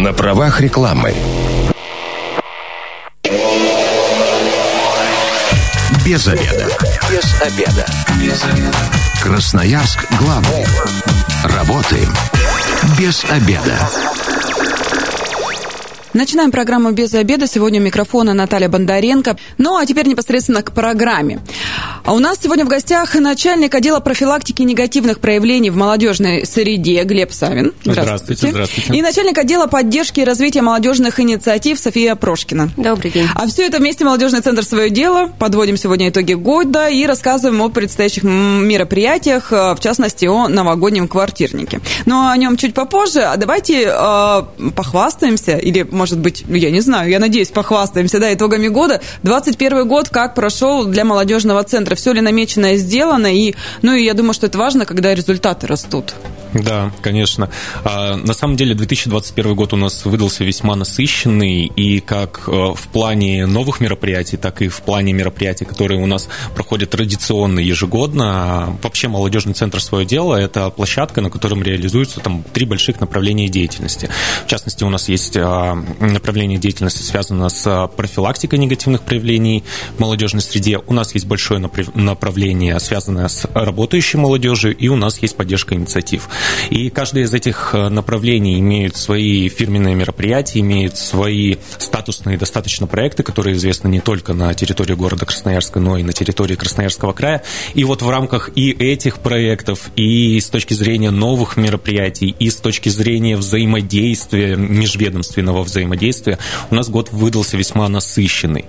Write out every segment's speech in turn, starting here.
На правах рекламы. Без обеда. Без обеда. Без обеда. Красноярск главный. Работаем без обеда. Начинаем программу «Без обеда». Сегодня у микрофона Наталья Бондаренко. Ну, а теперь непосредственно к программе. А у нас сегодня в гостях начальник отдела профилактики негативных проявлений в молодежной среде Глеб Савин. Здравствуйте. Здравствуйте. здравствуйте. И начальник отдела поддержки и развития молодежных инициатив София Прошкина. Добрый день. А все это вместе Молодежный центр «Свое дело». Подводим сегодня итоги года и рассказываем о предстоящих мероприятиях, э, в частности, о новогоднем квартирнике. Но о нем чуть попозже. А давайте э, похвастаемся или может быть, я не знаю, я надеюсь, похвастаемся, да, итогами года. 21 год как прошел для молодежного центра? Все ли намеченное сделано? И, ну, и я думаю, что это важно, когда результаты растут. Да, конечно. А, на самом деле 2021 год у нас выдался весьма насыщенный, и как э, в плане новых мероприятий, так и в плане мероприятий, которые у нас проходят традиционно ежегодно. Вообще молодежный центр свое дело – это площадка, на котором реализуются там три больших направления деятельности. В частности, у нас есть а, направление деятельности, связанное с профилактикой негативных проявлений в молодежной среде. У нас есть большое направление, связанное с работающей молодежью, и у нас есть поддержка инициатив. И каждое из этих э, направлений имеют свои фирменные мероприятия, имеют свои статусные достаточно проекты, которые известны не только на территории города Красноярска, но и на территории Красноярского края. И вот в рамках и этих проектов, и с точки зрения новых мероприятий, и с точки зрения взаимодействия, межведомственного взаимодействия, у нас год выдался весьма насыщенный.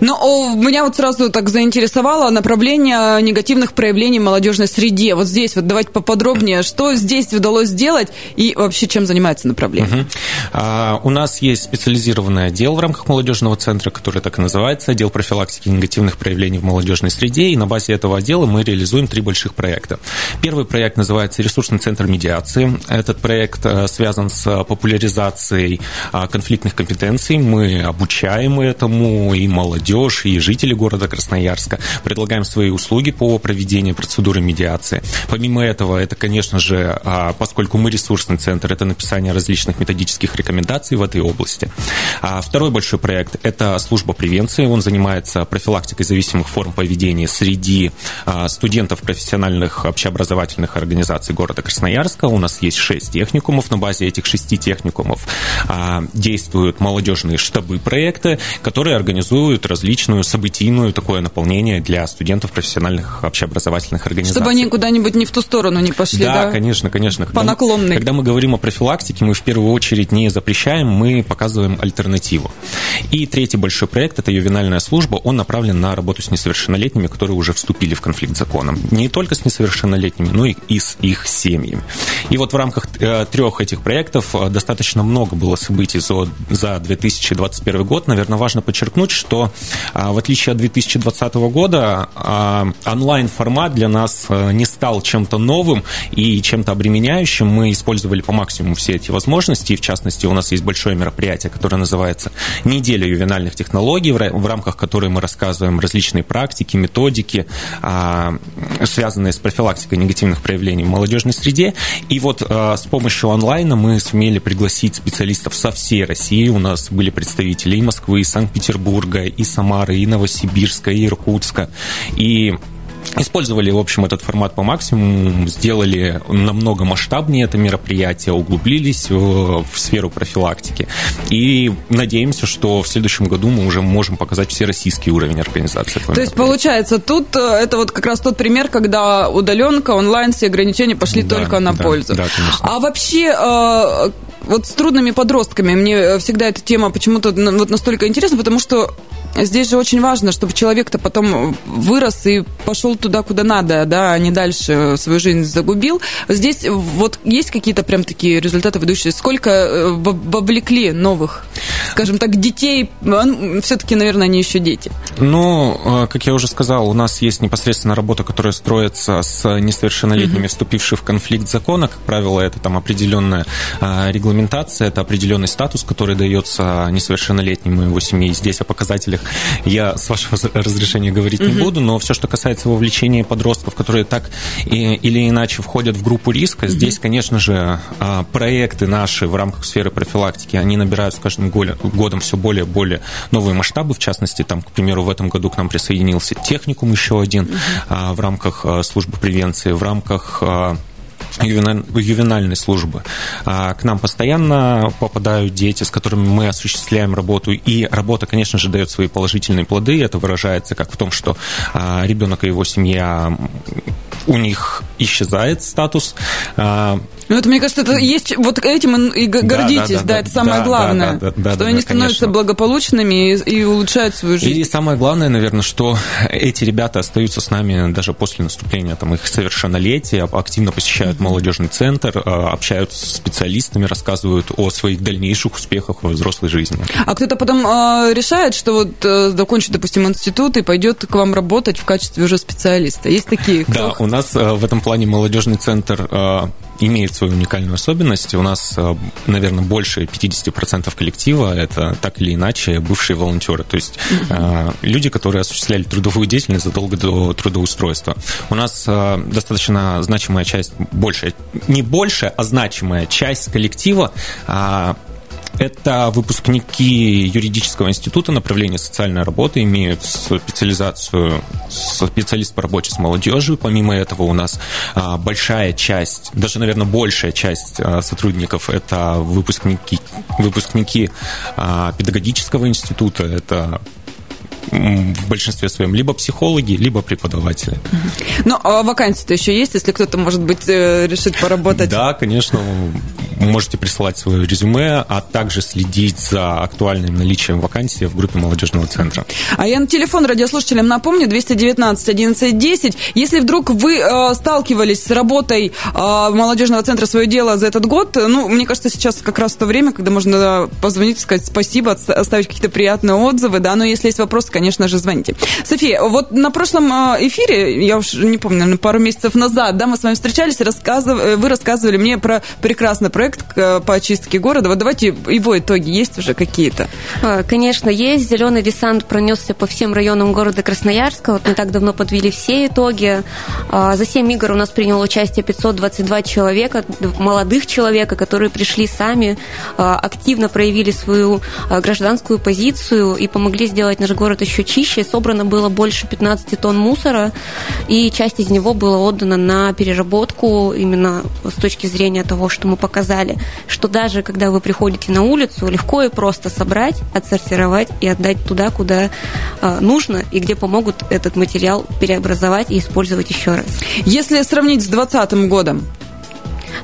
Но меня вот сразу так заинтересовало направление негативных проявлений в молодежной среде. Вот здесь вот давайте поподробнее, что здесь удалось сделать и вообще чем занимается направление. Угу. А, у нас есть специализированный отдел в рамках молодежного центра, который так и называется, отдел профилактики негативных проявлений в молодежной среде, и на базе этого отдела мы реализуем три больших проекта. Первый проект называется «Ресурсный центр медиации». Этот проект э, связан с популяризацией а, конфликтных компетенций. Мы обучаем этому, и молодежь, и жители города Красноярска. Предлагаем свои услуги по проведению процедуры медиации. Помимо этого, это, конечно же, а, поскольку мы ресурсный центр, это написание различных методических рекомендаций в этой области. А второй большой проект – это служба превенции. Он занимается профилактикой зависимых форм поведения среди а, студентов профессиональных общеобразовательных организаций города Красноярска. У нас есть шесть техникумов. На базе этих шести техникумов действуют молодежные штабы проекта, которые организуют различную событийную такое наполнение для студентов профессиональных общеобразовательных организаций. Чтобы они куда-нибудь не в ту сторону не пошли, да? Да, конечно, конечно. По наклонной. Когда мы говорим о профилактике, мы в первую очередь не запрещаем, мы показываем альтернативу. И третий большой проект – это ювенальная служба. Он направлен на работу с несовершеннолетними, которые уже вступили в конфликт с законом. Не только с несовершеннолетними, но и с их семьями. И вот в рамках э, трех этих проектов э, достаточно много было событий за 2021 год. Наверное, важно подчеркнуть, подчеркнуть, что а, в отличие от 2020 года а, онлайн-формат для нас а, не стал чем-то новым и чем-то обременяющим. Мы использовали по максимуму все эти возможности. И в частности, у нас есть большое мероприятие, которое называется «Неделя ювенальных технологий», в рамках которой мы рассказываем различные практики, методики, связанные с профилактикой негативных проявлений в молодежной среде. И вот с помощью онлайна мы сумели пригласить специалистов со всей России. У нас были представители и Москвы, и Санкт-Петербурга, Петербурга, и Самары, и Новосибирска, и Иркутска. И Использовали, в общем, этот формат по максимуму, сделали намного масштабнее это мероприятие, углубились в, в сферу профилактики. И надеемся, что в следующем году мы уже можем показать все российский уровень организации То есть, получается, тут э, это вот как раз тот пример, когда удаленка, онлайн, все ограничения пошли да, только на да, пользу. Да, конечно. А вообще, э, вот с трудными подростками мне всегда эта тема почему-то вот настолько интересна, потому что здесь же очень важно, чтобы человек-то потом вырос и пошел туда, куда надо, да, а не дальше свою жизнь загубил. Здесь вот есть какие-то прям такие результаты ведущие? Сколько э, вовлекли новых скажем так, детей? Все-таки, наверное, они еще дети. Ну, как я уже сказал, у нас есть непосредственно работа, которая строится с несовершеннолетними, вступившими в конфликт закона. Как правило, это там определенная регламентация, это определенный статус, который дается несовершеннолетним и его семье. Здесь о показателях я, с вашего разрешения, говорить не буду, но все, что касается вовлечения подростков, которые так или иначе входят в группу риска, здесь, конечно же, а, проекты наши в рамках сферы профилактики, они набирают с каждым годом все более и более новые масштабы. В частности, там, к примеру, в этом году к нам присоединился техникум еще один uh в рамках службы превенции, в рамках ювенальной службы. К нам постоянно попадают дети, с которыми мы осуществляем работу, и работа, конечно же, дает свои положительные плоды. Это выражается как в том, что ребенок и его семья у них исчезает статус. А, ну, это, мне кажется, это есть, вот этим и гордитесь, да, да, да, да это самое да, главное, да, да, да, что да, они да, становятся конечно. благополучными и, и улучшают свою жизнь. И самое главное, наверное, что эти ребята остаются с нами даже после наступления там, их совершеннолетия, активно посещают mm-hmm. молодежный центр, а, общаются с специалистами, рассказывают о своих дальнейших успехах во взрослой жизни. А кто-то потом э, решает, что вот э, закончит, допустим, институт и пойдет к вам работать в качестве уже специалиста. Есть такие? Да, у нас э, в этом плане молодежный центр э, имеет свою уникальную особенность. У нас, э, наверное, больше 50% коллектива – это так или иначе бывшие волонтеры, то есть люди, которые осуществляли трудовую деятельность задолго до трудоустройства. У нас достаточно значимая часть, большая, не большая, а значимая часть коллектива это выпускники юридического института направления социальной работы, имеют специализацию специалист по работе с молодежью. Помимо этого у нас а, большая часть, даже, наверное, большая часть а, сотрудников это выпускники, выпускники а, педагогического института, это в большинстве своем либо психологи, либо преподаватели. Ну, а вакансии-то еще есть, если кто-то, может быть, э, решит поработать? Да, конечно, можете присылать свое резюме, а также следить за актуальным наличием вакансий в группе молодежного центра. А я на телефон радиослушателям напомню, 219 11 10. Если вдруг вы э, сталкивались с работой э, молодежного центра «Свое дело» за этот год, ну, мне кажется, сейчас как раз то время, когда можно позвонить, сказать спасибо, оставить какие-то приятные отзывы, да, но если есть вопросы, конечно же, звоните. София, вот на прошлом э, эфире, я уж не помню, наверное, пару месяцев назад, да, мы с вами встречались, рассказыв... Э, вы рассказывали мне про прекрасный проект э, по очистке города. Вот давайте его итоги есть уже какие-то? Конечно, есть. Зеленый десант пронесся по всем районам города Красноярска. Вот не так давно подвели все итоги. За 7 игр у нас приняло участие 522 человека, молодых человека, которые пришли сами, активно проявили свою гражданскую позицию и помогли сделать наш город еще чище. Собрано было больше 15 тонн мусора, и часть из него была отдана на переработку именно с точки зрения того, что мы показали, что даже когда вы приходите на улицу, легко и просто собрать, отсортировать и отдать туда, куда э, нужно, и где помогут этот материал переобразовать и использовать еще раз. Если сравнить с 2020 годом,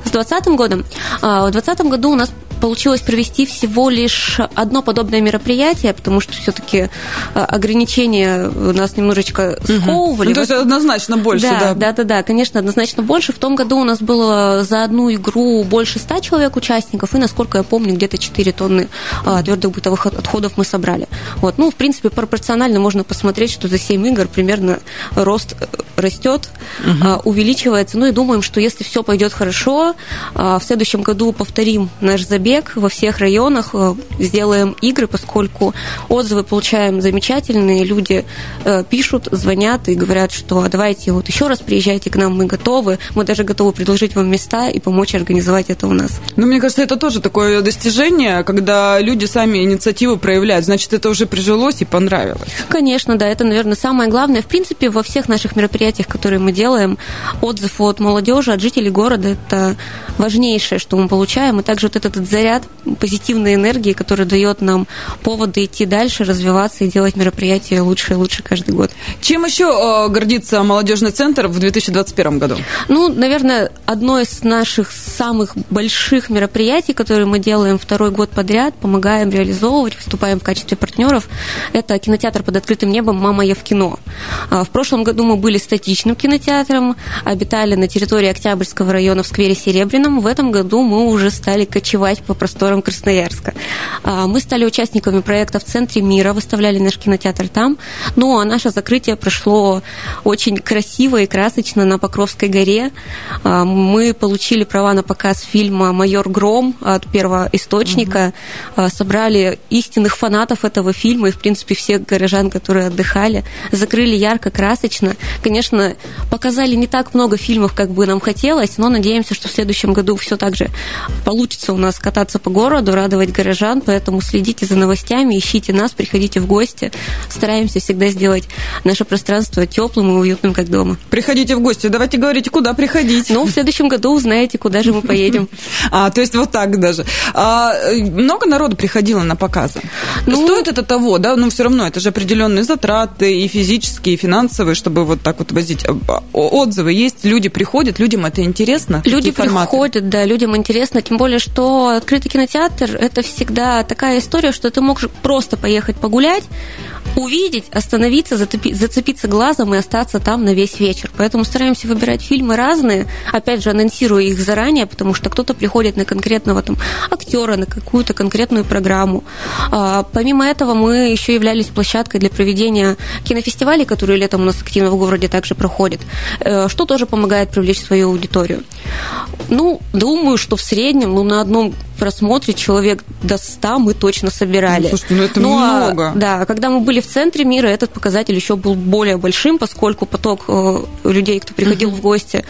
с 2020 годом. А, в 2020 году у нас получилось провести всего лишь одно подобное мероприятие, потому что все-таки э, ограничения нас немножечко сковывали. Ну, то есть однозначно больше, да, да? Да, да, да, конечно, однозначно больше. В том году у нас было за одну игру больше ста человек участников, и, насколько я помню, где-то 4 тонны а, твердых бытовых отходов мы собрали. Вот. Ну, в принципе, пропорционально можно посмотреть, что за 7 игр примерно рост э, растет, угу. увеличивается. Ну и думаем, что если все пойдет хорошо, а, в следующем году повторим наш забег забег во всех районах, э, сделаем игры, поскольку отзывы получаем замечательные, люди э, пишут, звонят и говорят, что «А давайте вот еще раз приезжайте к нам, мы готовы, мы даже готовы предложить вам места и помочь организовать это у нас. Ну, мне кажется, это тоже такое достижение, когда люди сами инициативу проявляют, значит, это уже прижилось и понравилось. Конечно, да, это, наверное, самое главное. В принципе, во всех наших мероприятиях, которые мы делаем, отзыв от молодежи, от жителей города, это важнейшее, что мы получаем, и также вот этот заряд позитивной энергии, который дает нам поводы идти дальше, развиваться и делать мероприятия лучше и лучше каждый год. Чем еще э, гордится молодежный центр в 2021 году? Ну, наверное, одно из наших самых больших мероприятий, которые мы делаем второй год подряд, помогаем реализовывать, выступаем в качестве партнеров, это кинотеатр под открытым небом «Мама, я в кино». А, в прошлом году мы были статичным кинотеатром, обитали на территории Октябрьского района в сквере Серебряном. В этом году мы уже стали кочевать по просторам Красноярска. А, мы стали участниками проекта в центре мира, выставляли наш кинотеатр там. Ну, а наше закрытие прошло очень красиво и красочно на Покровской горе. А, мы получили права на показ фильма «Майор Гром» от первого источника, угу. собрали истинных фанатов этого фильма и, в принципе, всех горожан, которые отдыхали, закрыли ярко, красочно. Конечно, показали не так много фильмов, как бы нам хотелось, но надеемся, что в следующем году все так же получится у нас кататься по городу, радовать горожан, поэтому следите за новостями, ищите нас, приходите в гости. Стараемся всегда сделать наше пространство теплым и уютным, как дома. Приходите в гости. Давайте говорите, куда приходить. Ну, в следующем году узнаете, куда же мы поедем. А, то есть вот так даже. А, много народу приходило на показы? Ну, Стоит это того, да? Ну, все равно, это же определенные затраты и физические, и финансовые, чтобы вот так вот возить. А, отзывы есть, люди приходят, людям это интересно? Люди приходят, да, людям интересно, тем более, что открытый кинотеатр – это всегда такая история, что ты можешь просто поехать погулять, увидеть, остановиться, зацепиться глазом и остаться там на весь вечер. Поэтому стараемся выбирать фильмы разные, опять же, анонсируя их заранее, потому что кто-то приходит на конкретного там актера, на какую-то конкретную программу. А, помимо этого, мы еще являлись площадкой для проведения кинофестивалей, которые летом у нас активно в городе также проходят, э, что тоже помогает привлечь свою аудиторию. Ну, думаю, что в среднем, ну, на одном просмотре человек до 100 мы точно собирали. Ну, слушайте, ну это ну, много. А, да, когда мы были в центре мира, этот показатель еще был более большим, поскольку поток э, людей, кто приходил uh-huh. в гости,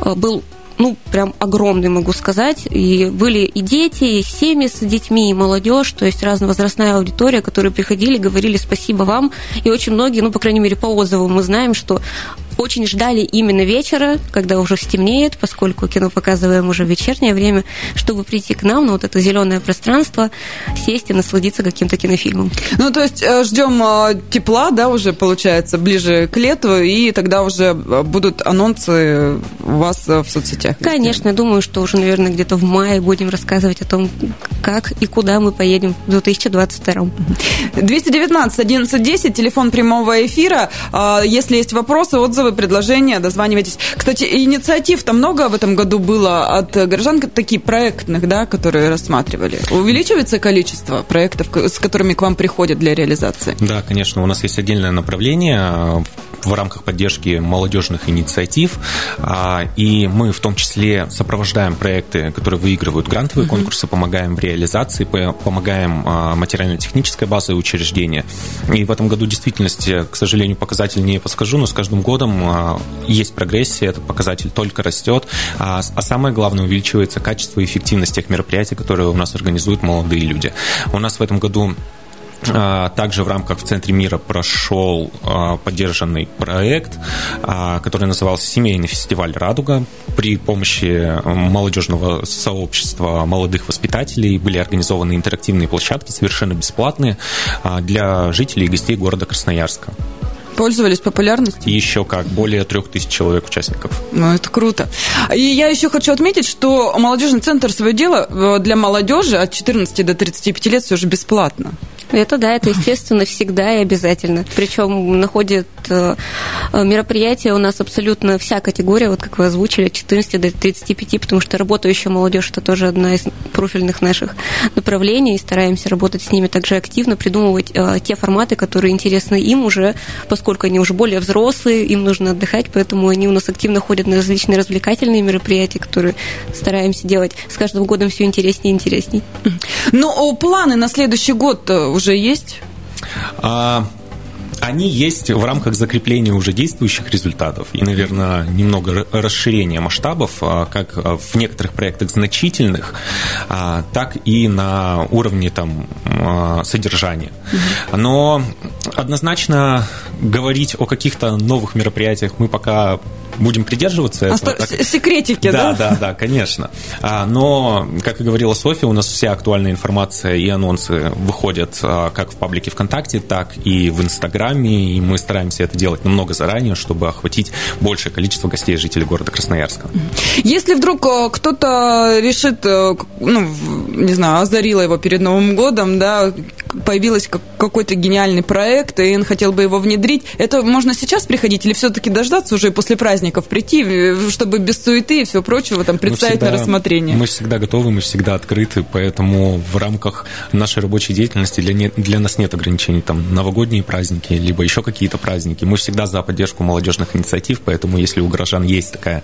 э, был ну, прям огромный, могу сказать. И были и дети, и семьи с детьми, и молодежь, то есть разновозрастная аудитория, которые приходили, говорили спасибо вам. И очень многие, ну, по крайней мере, по отзывам мы знаем, что очень ждали именно вечера, когда уже стемнеет, поскольку кино показываем уже в вечернее время, чтобы прийти к нам на вот это зеленое пространство, сесть и насладиться каким-то кинофильмом. Ну, то есть э, ждем э, тепла, да, уже получается, ближе к лету, и тогда уже э, будут анонсы у вас в соцсетях. Конечно, я думаю, что уже, наверное, где-то в мае будем рассказывать о том, как и куда мы поедем в 2022. 219 1110, телефон прямого эфира. А, если есть вопросы, отзывы, предложения, дозванивайтесь. Кстати, инициатив-то много в этом году было от горожан, такие проектных, да, которые рассматривали. Увеличивается количество проектов, с которыми к вам приходят для реализации? Да, конечно, у нас есть отдельное направление в рамках поддержки молодежных инициатив, а, и мы в том числе сопровождаем проекты, которые выигрывают грантовые uh-huh. конкурсы, помогаем в реализации, помогаем а, материально-технической базой учреждения. И в этом году действительности, к сожалению, показатель не подскажу, но с каждым годом а, есть прогрессия, этот показатель только растет, а самое главное, увеличивается качество и эффективность тех мероприятий, которые у нас организуют молодые люди. У нас в этом году также в рамках в Центре мира прошел а, поддержанный проект, а, который назывался «Семейный фестиваль «Радуга». При помощи молодежного сообщества молодых воспитателей были организованы интерактивные площадки, совершенно бесплатные, для жителей и гостей города Красноярска. Пользовались популярностью? Еще как, более трех тысяч человек участников. Ну, это круто. И я еще хочу отметить, что молодежный центр свое дело э, для молодежи от 14 до 35 лет все же бесплатно. Это да, это естественно всегда и обязательно. Причем э, мероприятия у нас абсолютно вся категория, вот как вы озвучили, от 14 до 35, потому что работающая молодежь это тоже одна из профильных наших направлений, и стараемся работать с ними также активно, придумывать э, те форматы, которые интересны им уже, поскольку они уже более взрослые, им нужно отдыхать, поэтому они у нас активно ходят на различные развлекательные мероприятия, которые стараемся делать с каждым годом все интереснее и интереснее. Ну, планы на следующий год уже уже есть? А, они есть в рамках закрепления уже действующих результатов и, наверное, немного расширения масштабов, а, как в некоторых проектах значительных, а, так и на уровне там, а, содержания. Но однозначно говорить о каких-то новых мероприятиях мы пока будем придерживаться этого. А так... Секретики, да? Да, да, да, конечно. А, но, как и говорила Софья, у нас вся актуальная информация и анонсы выходят а, как в паблике ВКонтакте, так и в Инстаграме, и мы стараемся это делать намного заранее, чтобы охватить большее количество гостей и жителей города Красноярска. Если вдруг э, кто-то решит, э, ну, не знаю, озарила его перед Новым годом, да, появилась какой-то гениальный проект, и он хотел бы его внедрить. Это можно сейчас приходить или все-таки дождаться уже после праздников прийти, э, чтобы без суеты и всего прочего там представить всегда, на рассмотрение? Мы всегда готовы, мы всегда открыты, поэтому в рамках нашей рабочей деятельности для, не, для нас нет ограничений, там, новогодние праздники, либо еще какие-то праздники. Мы всегда за поддержку молодежных инициатив, поэтому если у горожан есть такая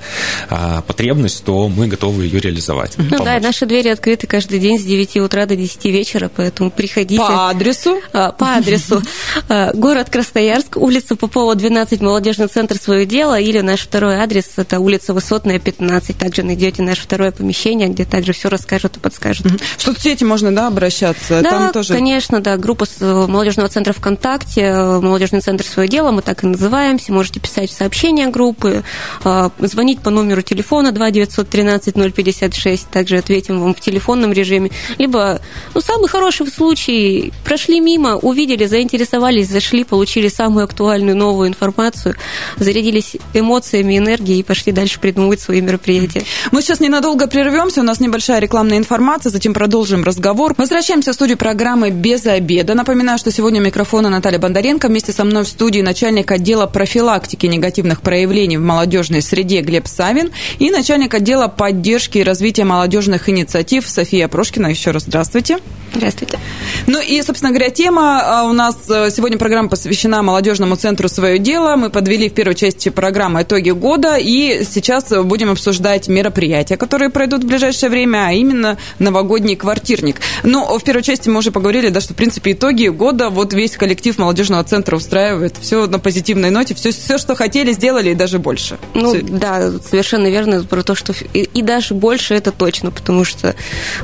а, потребность, то мы готовы ее реализовать. Ну помочь. да, наши двери открыты каждый день с 9 утра до 10 вечера, поэтому приходите. По адресу? А, по адресу. А, город Красноярск, улица Попова, 12, молодежный центр «Свое дело», или наш второй адрес, это улица Высотная, 15. Также найдете наше второе помещение, где также все расскажут и подскажут. В соцсети можно, да, обращаться? Да, Там тоже... конечно, да. Группа э, молодежного центра ВКонтакте, э, молодежный центр «Свое дело», мы так и называемся. Можете писать сообщения группы, э, звонить по номеру телефона 2 913 056, также ответим вам в телефонном режиме. Либо, ну, самый хороший случай, прошли мимо, увидели, заинтересовались, зашли, получили самую актуальную новую информацию, зарядились эмоциями, энергией и пошли дальше придумывать свои мероприятия. Мы сейчас ненадолго прервемся, у нас небольшая рекламная информация, затем продолжим разговор. Возвращаемся в студию программы «Без обеда». Напоминаю, что сегодня микрофона Наталья Бондаренко. Вместе со мной в студии начальник отдела профилактики негативных проявлений в молодежной среде Глеб Савин и начальник отдела поддержки и развития молодежных инициатив София Прошкина. Еще раз здравствуйте. Здравствуйте. Ну и, собственно говоря, тема а, у нас э, сегодня программа посвящена молодежному центру «Свое дело». Мы подвели в первой части программы итоги года, и сейчас будем обсуждать мероприятия, которые пройдут в ближайшее время, а именно новогодний квартирник. Но в первой части мы уже поговорили, да, что, в принципе, итоги года, вот весь коллектив молодежного центра устраивает все на позитивной ноте, все, все что хотели, сделали, и даже больше. Ну, все. да, совершенно верно про то, что и, и даже больше это точно, потому что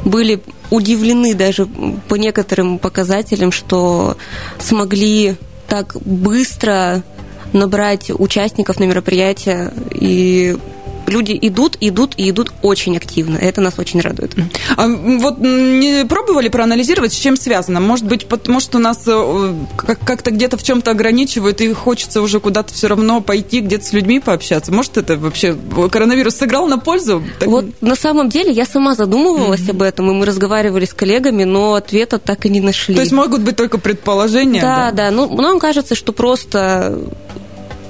были удивлены даже по некоторым показателям, что смогли так быстро набрать участников на мероприятие и люди идут, идут и идут очень активно. Это нас очень радует. А вот не пробовали проанализировать, с чем связано? Может быть, потому что нас э, как-то где-то в чем-то ограничивают, и хочется уже куда-то все равно пойти, где-то с людьми пообщаться. Может, это вообще коронавирус сыграл на пользу? Так... Вот на самом деле я сама задумывалась mm-hmm. об этом, и мы разговаривали с коллегами, но ответа так и не нашли. То есть могут быть только предположения? Да, да. да. Ну, нам кажется, что просто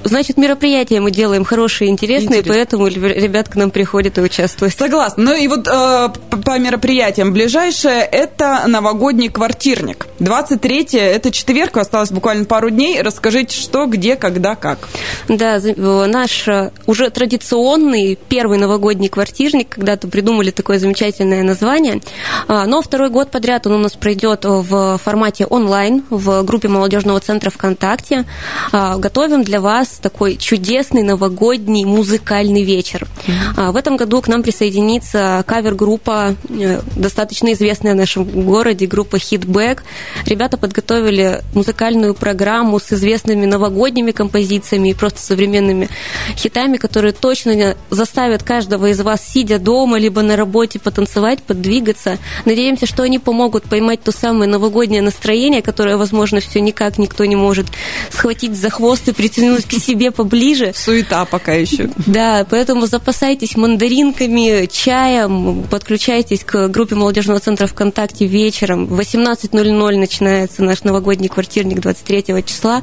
Значит, мероприятия мы делаем хорошие интересные, Интересно. поэтому ребят к нам приходят и участвуют. Согласна. Ну и вот э, по мероприятиям ближайшее – это новогодний квартирник. 23 это четверг, осталось буквально пару дней. Расскажите, что, где, когда, как. Да, наш э, уже традиционный первый новогодний квартирник, когда-то придумали такое замечательное название, а, но второй год подряд он у нас пройдет в формате онлайн в группе молодежного центра ВКонтакте. А, готовим для вас такой чудесный новогодний музыкальный вечер. Mm-hmm. В этом году к нам присоединится кавер-группа, э, достаточно известная в нашем городе, группа Hitback. Ребята подготовили музыкальную программу с известными новогодними композициями и просто современными хитами, которые точно заставят каждого из вас, сидя дома, либо на работе, потанцевать, подвигаться. Надеемся, что они помогут поймать то самое новогоднее настроение, которое, возможно, все никак никто не может схватить за хвост и притянуть к себе поближе. Суета пока еще. Да, поэтому запасайтесь мандаринками, чаем, подключайтесь к группе молодежного центра ВКонтакте вечером. В 18.00 начинается наш новогодний квартирник 23 числа.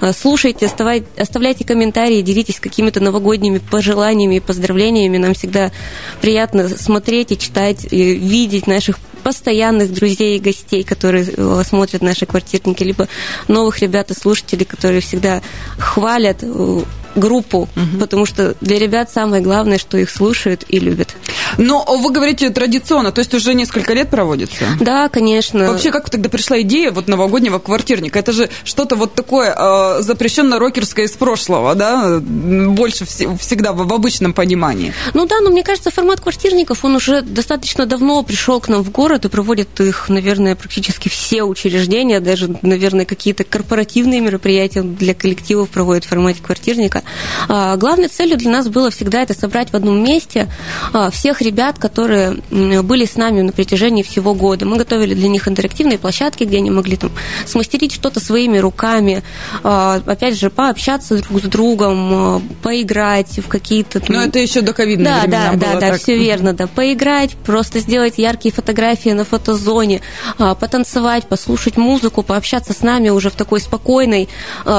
А, слушайте, оставляйте комментарии, делитесь какими-то новогодними пожеланиями и поздравлениями. Нам всегда приятно смотреть и читать, и видеть наших постоянных друзей и гостей, которые э, смотрят наши квартирники, либо новых ребят и слушателей, которые всегда хвалят э, группу, угу. потому что для ребят самое главное, что их слушают и любят. Но вы говорите традиционно, то есть уже несколько лет проводится? Да, конечно. Вообще, как тогда пришла идея вот новогоднего квартирника? Это же что-то вот такое э, запрещенно-рокерское из прошлого, да? Больше вс- всегда в, в обычном понимании. Ну да, но мне кажется, формат квартирников, он уже достаточно давно пришел к нам в город и проводит их, наверное, практически все учреждения, даже, наверное, какие-то корпоративные мероприятия для коллективов проводят в формате квартирника. А, главной целью для нас было всегда это собрать в одном месте а, всех ребят, которые были с нами на протяжении всего года. Мы готовили для них интерактивные площадки, где они могли там смастерить что-то своими руками, а, опять же, пообщаться друг с другом, а, поиграть в какие-то... Но это еще до ковидных да, времена да, было да, так. все верно, да. Поиграть, просто сделать яркие фотографии на фотозоне, потанцевать, послушать музыку, пообщаться с нами уже в такой спокойной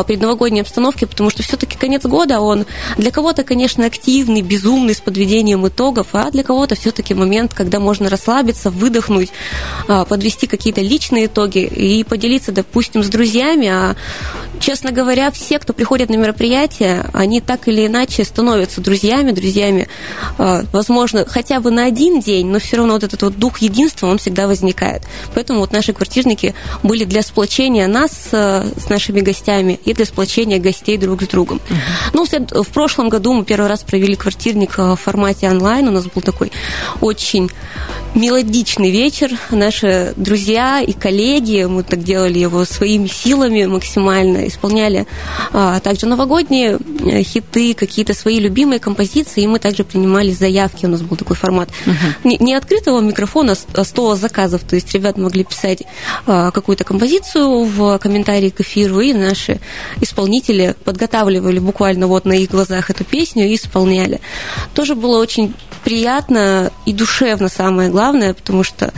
предновогодней обстановке, потому что все-таки конец года, он для кого-то, конечно, активный, безумный, с подведением итогов, а для кого-то все-таки момент, когда можно расслабиться, выдохнуть, подвести какие-то личные итоги и поделиться, допустим, с друзьями. А, честно говоря, все, кто приходит на мероприятие, они так или иначе становятся друзьями, друзьями, возможно, хотя бы на один день, но все равно вот этот вот дух единства, он всегда возникает. Поэтому вот наши квартирники были для сплочения нас с нашими гостями и для сплочения гостей друг с другом. Uh-huh. Ну, в прошлом году мы первый раз провели квартирник в формате онлайн. У нас был такой очень мелодичный вечер. Наши друзья и коллеги, мы так делали его своими силами максимально, исполняли а, также новогодние э, хиты, какие-то свои любимые композиции, и мы также принимали заявки. У нас был такой формат не, не открытого микрофона, а стола заказов. То есть ребята могли писать а, какую-то композицию в комментарии к эфиру, и наши исполнители подготавливали буквально вот на их глазах эту песню и исполняли. Тоже было очень приятно и душевно, самое главное, потому что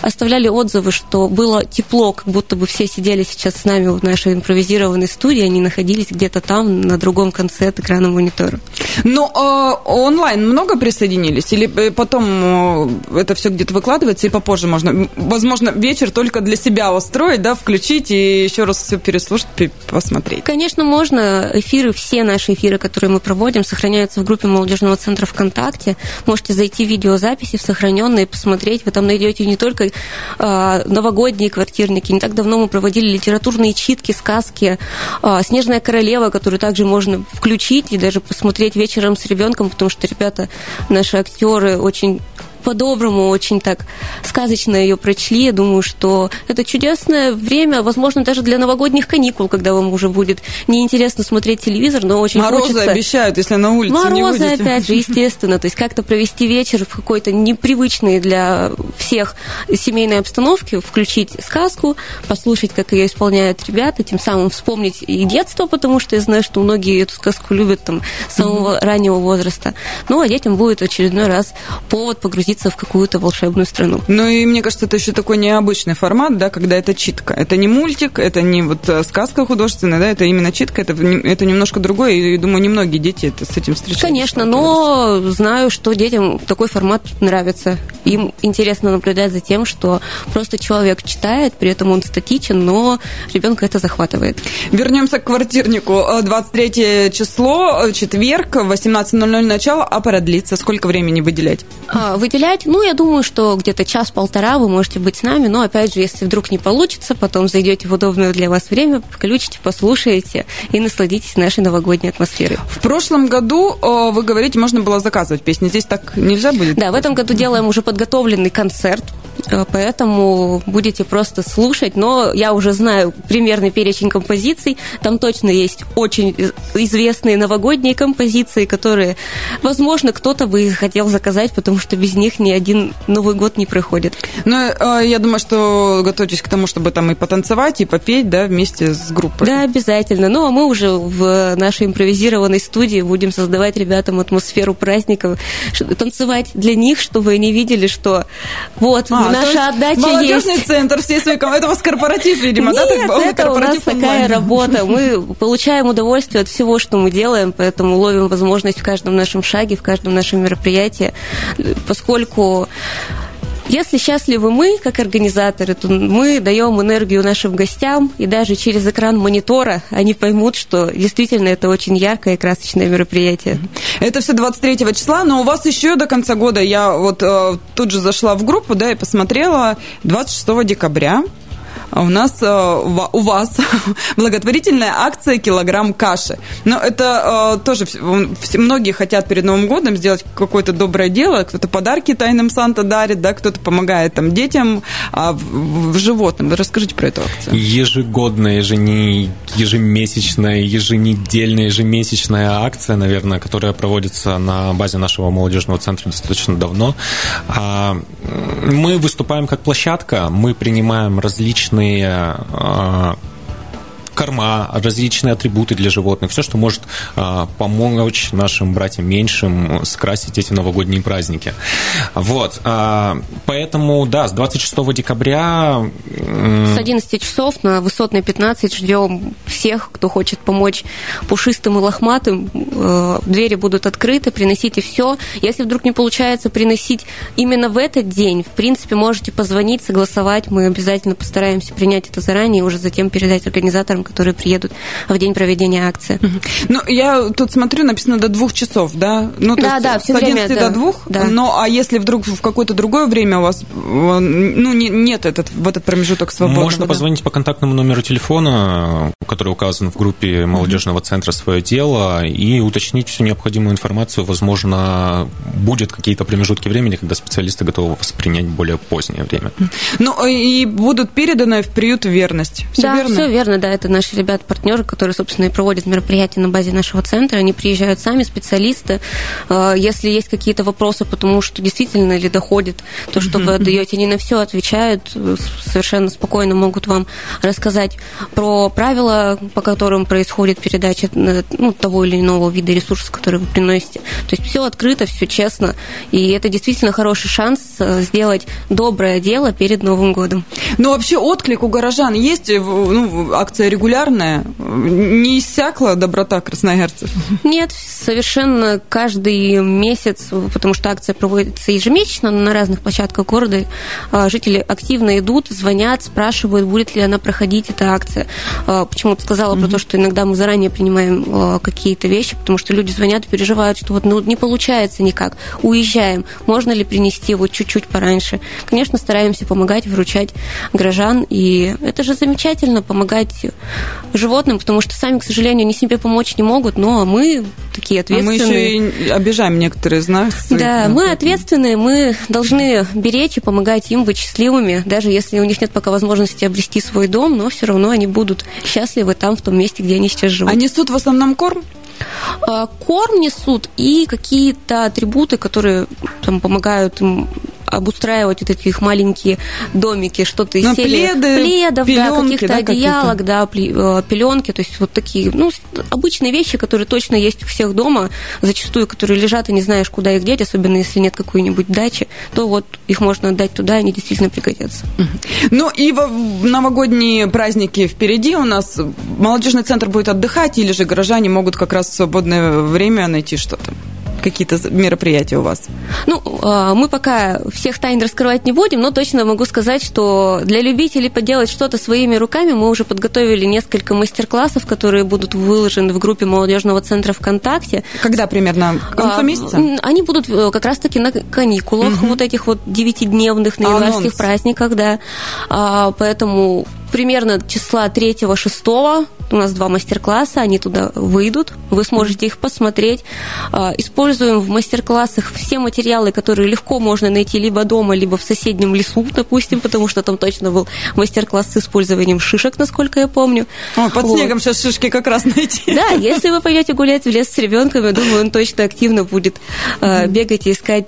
оставляли отзывы, что было тепло, как будто бы все сидели сейчас с нами в нашей импровизированной студии, они находились где-то там, на другом конце от экрана монитора. Ну, э, онлайн много присоединились? Или э, потом э, это все где-то выкладывается, и попозже можно, возможно, вечер только для себя устроить, да, включить и еще раз все переслушать, посмотреть? Конечно, можно. Эфиры, все наши эфиры, которые мы проводим, сохраняются в группе молодежного центра ВКонтакте можете зайти в видеозаписи в сохраненные, посмотреть. Вы там найдете не только э, новогодние квартирники. Не так давно мы проводили литературные читки, сказки. Э, «Снежная королева», которую также можно включить и даже посмотреть вечером с ребенком, потому что ребята, наши актеры, очень по-доброму, очень так сказочно ее прочли. Я думаю, что это чудесное время, возможно, даже для новогодних каникул, когда вам уже будет неинтересно смотреть телевизор, но очень Морозы хочется... обещают, если на улице Морозы, не выйдете. опять же, естественно. То есть как-то провести вечер в какой-то непривычной для всех семейной обстановке, включить сказку, послушать, как ее исполняют ребята, тем самым вспомнить и детство, потому что я знаю, что многие эту сказку любят там с самого mm-hmm. раннего возраста. Ну, а детям будет очередной раз повод погрузиться в какую-то волшебную страну. Ну и мне кажется, это еще такой необычный формат, да, когда это читка. Это не мультик, это не вот э, сказка художественная, да, это именно читка, это, это немножко другое, и думаю, немногие дети это, с этим встречаются. Конечно, но знаю, что детям такой формат нравится. Им интересно наблюдать за тем, что просто человек читает, при этом он статичен, но ребенка это захватывает. Вернемся к квартирнику. 23 число, четверг, 18.00 начало, а продлится. Сколько времени выделять? А, выделять гулять. Ну, я думаю, что где-то час-полтора вы можете быть с нами, но, опять же, если вдруг не получится, потом зайдете в удобное для вас время, включите, послушаете и насладитесь нашей новогодней атмосферой. В прошлом году, вы говорите, можно было заказывать песни. Здесь так нельзя будет? Да, в этом году делаем уже подготовленный концерт, э, поэтому будете просто слушать, но я уже знаю примерный перечень композиций, там точно есть очень известные новогодние композиции, которые, возможно, кто-то бы хотел заказать, потому что без них ни один Новый год не проходит. Ну, э, я думаю, что готовитесь к тому, чтобы там и потанцевать, и попеть, да, вместе с группой. Да, обязательно. Ну, а мы уже в нашей импровизированной студии будем создавать ребятам атмосферу праздников, танцевать для них, чтобы они видели, что вот, а, наша отдача молодежный есть. центр всей своей команды. Это у вас корпоратив, видимо, Нет, да? Так, это у нас такая работа. Мы получаем удовольствие от всего, что мы делаем, поэтому ловим возможность в каждом нашем шаге, в каждом нашем мероприятии, поскольку если счастливы мы, как организаторы, то мы даем энергию нашим гостям, и даже через экран монитора они поймут, что действительно это очень яркое и красочное мероприятие. Это все 23 числа, но у вас еще до конца года, я вот э, тут же зашла в группу, да, и посмотрела, 26 декабря у нас, у вас благотворительная акция «Килограмм каши». Но это тоже многие хотят перед Новым годом сделать какое-то доброе дело, кто-то подарки тайным Санта дарит, да, кто-то помогает там детям, а в, животным. Расскажите про эту акцию. Ежегодная, ежене, ежемесячная, еженедельная, ежемесячная акция, наверное, которая проводится на базе нашего молодежного центра достаточно давно. А, мы выступаем как площадка, мы принимаем различные а, корма, различные атрибуты для животных, все, что может а, помочь нашим братьям меньшим скрасить эти новогодние праздники. Вот, а, поэтому, да, с 26 декабря... С 11 часов на Высотной 15 ждем всех, кто хочет помочь пушистым и лохматым. Э, двери будут открыты, приносите все. Если вдруг не получается приносить именно в этот день, в принципе, можете позвонить, согласовать. Мы обязательно постараемся принять это заранее и уже затем передать организаторам, которые приедут в день проведения акции. Ну, я тут смотрю, написано до двух часов, да? Ну, то да, есть да, все с 11 время, до двух. Да. Но а если вдруг в какое-то другое время у вас ну, не, нет этот, в этот промежуток свободного? Можно да? позвонить по контактному номеру телефона, который указан в группе молодежного центра «Свое дело», и уточнить всю необходимую информацию. Возможно, будет какие-то промежутки времени, когда специалисты готовы воспринять более позднее время. Ну, и будут переданы в приют «Верность». Все да, верно? все верно, да, это наши ребята-партнеры, которые, собственно, и проводят мероприятия на базе нашего центра. Они приезжают сами, специалисты. А, если есть какие-то вопросы, потому что действительно ли доходит то, что вы отдаете, они на все отвечают, совершенно спокойно могут вам рассказать про правила, по которым происходит передача э, ну, того или иного вида ресурсов, которые вы приносите. То есть все открыто, все честно. И это действительно хороший шанс э, сделать доброе дело перед Новым годом. Ну, вообще отклик у горожан есть? Ну, акция регулярная? Не иссякла доброта красноярцев? Нет, совершенно каждый месяц, потому что акция проводится ежемесячно на разных площадках города. А, жители активно идут, звонят, спрашивают, будет ли она проходить, эта акция. А, почему-то сказала mm-hmm. про то, что иногда мы заранее принимаем а, какие-то вещи, потому что люди звонят и переживают, что вот ну, не получается никак, уезжаем, можно ли принести вот чуть-чуть пораньше. Конечно, стараемся помогать, выручать горожан, и это же замечательно, помогать животным, потому что сами, к сожалению, они себе помочь не могут, но мы такие ответственные. А мы еще и обижаем некоторые из нас. Да, мы ответственные, мы должны беречь и помогать им быть счастливыми, даже если у них нет пока возможности обрести свой дом, но все равно они будут счастливы там, в том месте, где они сейчас живут. А несут в основном корм? А, корм несут и какие-то атрибуты, которые там, помогают им обустраивать вот эти их маленькие домики, что-то из ну, серии пледы, пледов, пеленки, да, каких-то да, одеялок, да, э, пеленки, то есть вот такие, ну, обычные вещи, которые точно есть у всех дома, зачастую, которые лежат и не знаешь, куда их деть, особенно если нет какой-нибудь дачи, то вот их можно отдать туда, и они действительно пригодятся. Ну и в новогодние праздники впереди у нас молодежный центр будет отдыхать, или же горожане могут как раз в свободное время найти что-то? Какие-то мероприятия у вас? Ну, а, мы пока всех тайн раскрывать не будем, но точно могу сказать, что для любителей поделать что-то своими руками мы уже подготовили несколько мастер-классов, которые будут выложены в группе молодежного центра ВКонтакте. Когда примерно? К концу а, месяца? Они будут э, как раз-таки на каникулах, угу. вот этих вот девятидневных на январских праздниках, да. А, поэтому примерно числа 3-6 у нас два мастер-класса, они туда выйдут, вы сможете их посмотреть. А, используем в мастер-классах все материалы, которые легко можно найти либо дома, либо в соседнем лесу, допустим, потому что там точно был мастер-класс с использованием шишек, насколько я помню. О, под вот. снегом сейчас шишки как раз найти. Да, если вы пойдете гулять в лес с ребенком, я думаю, он точно активно будет э, бегать и искать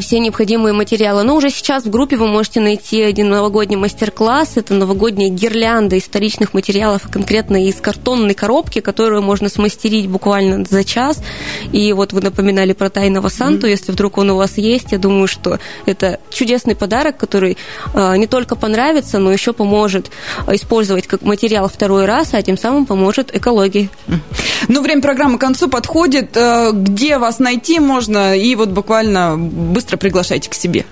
все необходимые материалы. Но уже сейчас в группе вы можете найти один новогодний мастер-класс. Это новогодняя гирлянда из вторичных материалов, а конкретно из картонной коробки, которую можно смастерить буквально за час. И вот вы напоминали про тайного Санту. Mm-hmm. Если вдруг он у вас есть, я думаю, что это чудесный подарок, который э, не только понравится, но еще поможет использовать как материал второй раз, а тем самым поможет экологии. Ну, время программы к концу подходит. Э, где вас найти можно? И вот буквально быстро приглашайте к себе.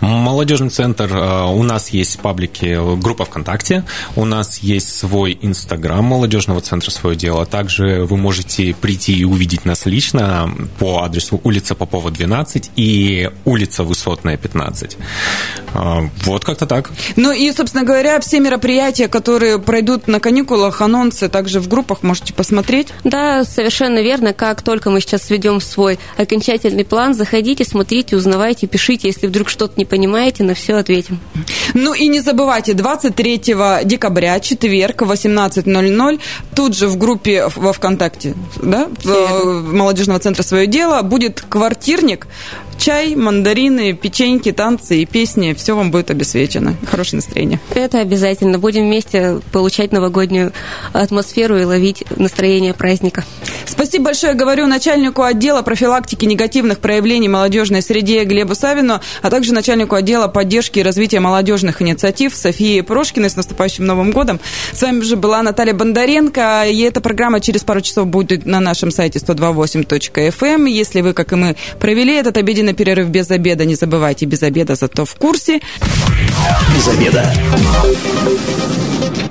Молодежный центр. Э, у нас есть паблики, группа ВКонтакте. У нас есть свой Инстаграм молодежного центра «Свое дело». Также вы можете прийти и увидеть нас лично по адресу улица Попова, 12 и улица Высотная, 15. Э, вот как-то так. Ну и, собственно говоря, все мероприятия, которые пройдут на каникулах, анонсы также в группах можете посмотреть. Да, совершенно верно. Как только мы сейчас введем свой окончательный план, заходите, смотрите, узнавайте, пишите, если вдруг что-то не понимаете, на все ответим. Ну и не забывайте, 23 декабря, четверг, 18.00, тут же в группе во ВКонтакте, да, молодежного центра «Свое дело» будет квартирник, чай, мандарины, печеньки, танцы и песни. Все вам будет обесвечено. Хорошее настроение. Это обязательно. Будем вместе получать новогоднюю атмосферу и ловить настроение праздника. Спасибо большое, говорю начальнику отдела профилактики негативных проявлений молодежной среде Глебу Савину, а также начальнику отдела поддержки и развития молодежных инициатив Софии Прошкиной с наступающим Новым годом. С вами же была Наталья Бондаренко, и эта программа через пару часов будет на нашем сайте 128.fm. Эм. Если вы, как и мы, провели этот обеденный перерыв без обеда, не забывайте, без обеда зато в курсе. Без обеда.